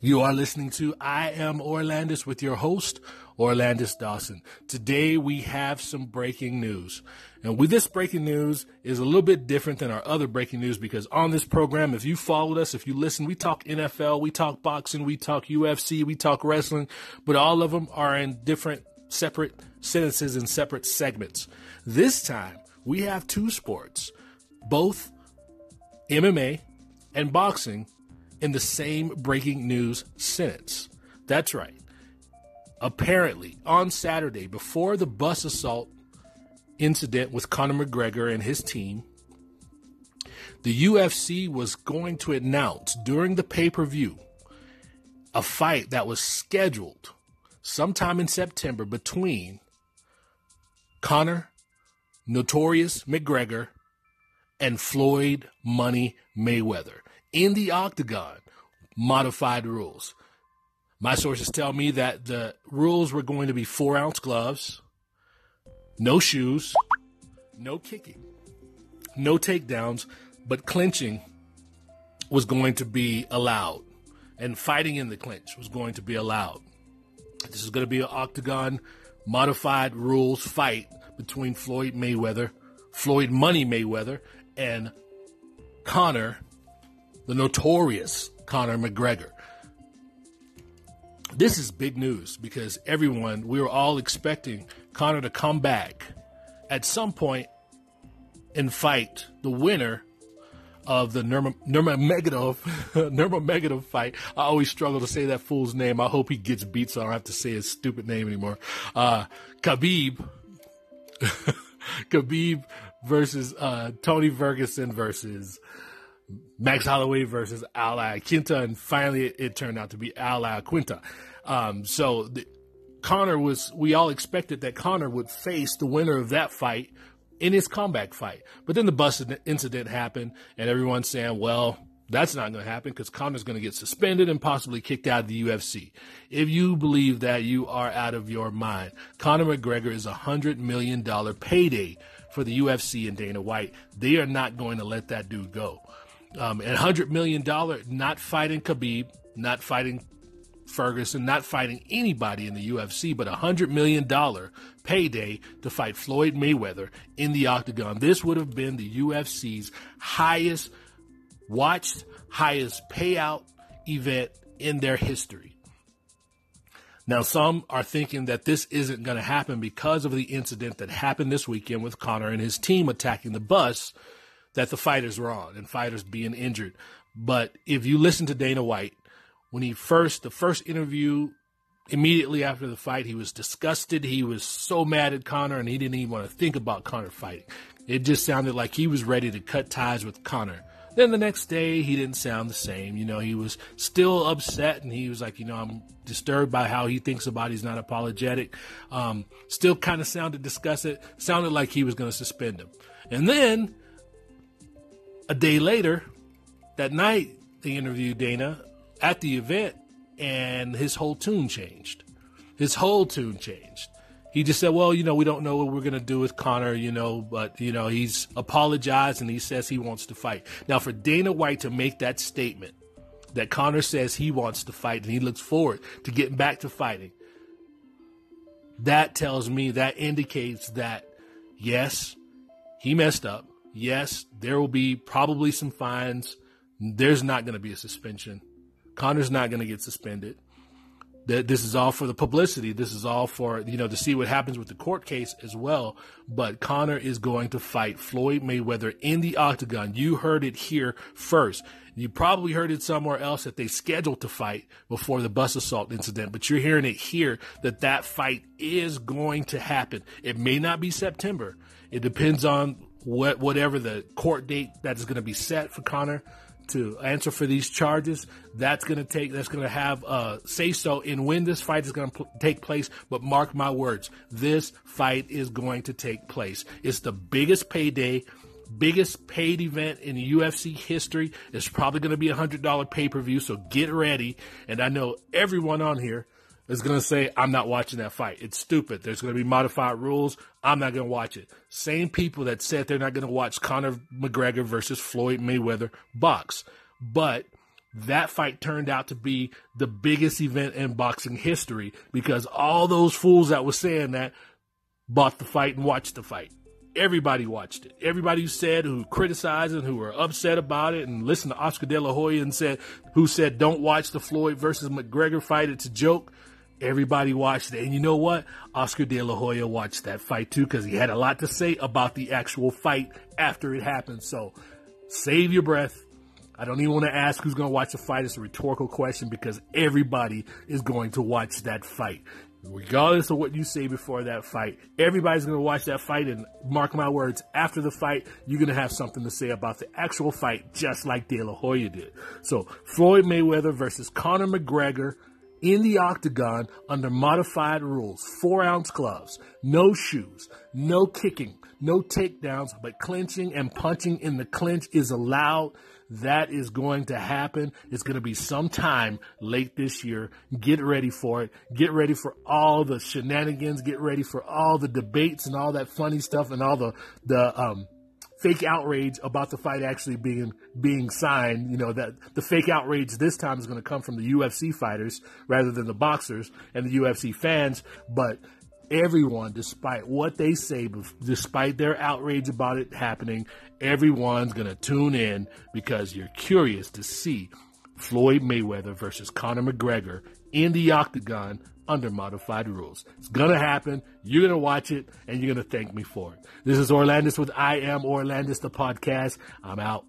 You are listening to I Am Orlandis with your host, Orlandis Dawson. Today we have some breaking news. And with this breaking news is a little bit different than our other breaking news because on this program, if you followed us, if you listen, we talk NFL, we talk boxing, we talk UFC, we talk wrestling, but all of them are in different separate sentences and separate segments. This time we have two sports, both MMA and boxing in the same breaking news sentence. That's right. Apparently, on Saturday, before the bus assault incident with Conor McGregor and his team, the UFC was going to announce during the pay per view a fight that was scheduled sometime in September between Conor, Notorious McGregor, and Floyd Money Mayweather in the octagon, modified rules. My sources tell me that the rules were going to be four ounce gloves, no shoes, no kicking, no takedowns, but clinching was going to be allowed, and fighting in the clinch was going to be allowed. This is going to be an octagon modified rules fight between Floyd Mayweather, Floyd Money Mayweather, and Conor, the notorious Conor McGregor. This is big news because everyone, we were all expecting Conor to come back at some point and fight the winner of the Nurma, Nurmagomedov Nurmagomedov fight. I always struggle to say that fool's name. I hope he gets beat so I don't have to say his stupid name anymore. Uh, Khabib, Khabib versus uh, Tony Ferguson versus Max Holloway versus Al Iaquinta, and finally it, it, turned out to be Al Iaquinta. Um, so the, Conor was, we all expected that Conor would face the winner of that fight in his comeback fight. But then the bus incident happened, and everyone's saying, well, that's not going to happen because Conor's going to get suspended and possibly kicked out of the UFC. If you believe that, you are out of your mind. Conor McGregor is a $100 million payday for the UFC and Dana White. They are not going to let that dude go. Um, and $100 million, not fighting Khabib, not fighting Ferguson, not fighting anybody in the UFC, but a $100 million payday to fight Floyd Mayweather in the octagon. This would have been the UFC's highest watched, highest payout event in their history. Now, some are thinking that this isn't going to happen because of the incident that happened this weekend with Conor and his team attacking the bus that the fighters were on and fighters being injured. But if you listen to Dana White, when he first, the first interview immediately after the fight, he was disgusted. He was so mad at Conor and he didn't even want to think about Conor fighting. It just sounded like he was ready to cut ties with Conor. Then the next day, he didn't sound the same. You know, he was still upset and he was like, you know, I'm disturbed by how he thinks about it. He's not apologetic. Um, still kind of sounded disgusted. Sounded like he was going to suspend him. And then a day later, that night, they interviewed Dana at the event and his whole tune changed. His whole tune changed he just said, well, you know, we don't know what we're going to do with Conor, you know, but, you know, he's apologized and he says he wants to fight. Now, for Dana White to make that statement that Conor says he wants to fight and he looks forward to getting back to fighting, that tells me, that indicates that, yes, he messed up. Yes, there will be probably some fines. There's not going to be a suspension. Conor's not going to get suspended that this is all for the publicity. This is all for, you know, to see what happens with the court case as well. But Conor is going to fight Floyd Mayweather in the octagon. You heard it here first. You probably heard it somewhere else that they scheduled to fight before the bus assault incident, but you're hearing it here that that fight is going to happen. It may not be September. It depends on what, whatever the court date that is going to be set for Conor to answer for these charges. That's going to take, that's going to have uh, say so in when this fight is going to pl- take place. But mark my words, this fight is going to take place. It's the biggest payday, biggest paid event in UFC history. It's probably going to be a hundred dollar pay per view. So get ready. And I know everyone on here is going to say, I'm not watching that fight. It's stupid. There's going to be modified rules. I'm not going to watch it. Same people that said they're not going to watch Conor McGregor versus Floyd Mayweather box. But that fight turned out to be the biggest event in boxing history because all those fools that were saying that bought the fight and watched the fight. Everybody watched it. Everybody who said, who criticized and who were upset about it and listened to Oscar De La Hoya and said, who said, don't watch the Floyd versus McGregor fight. It's a joke. Everybody watched it. And you know what? Oscar De La Hoya watched that fight too because he had a lot to say about the actual fight after it happened. So save your breath. I don't even want to ask who's going to watch the fight. It's a rhetorical question because everybody is going to watch that fight regardless of what you say before that fight, everybody's going to watch that fight. And mark my words, after the fight, you're going to have something to say about the actual fight, just like De La Hoya did. So, Floyd Mayweather versus Conor McGregor in the octagon under modified rules four ounce gloves, no shoes, no kicking, no takedowns, but clinching and punching in the clinch is allowed. That is going to happen. It's going to be sometime late this year. Get ready for it. Get ready for all the shenanigans. Get ready for all the debates and all that funny stuff and all the, the, um, fake outrage about the fight actually being being signed. You know that the fake outrage this time is going to come from the UFC fighters rather than the boxers and the UFC fans. But everyone, despite what they say, despite their outrage about it happening, everyone's going to tune in because you're curious to see Floyd Mayweather versus Conor McGregor in the octagon under modified rules. It's going to happen. You're going to watch it and you're going to thank me for it. This is Orlandis with I Am Orlandis, the podcast. I'm out.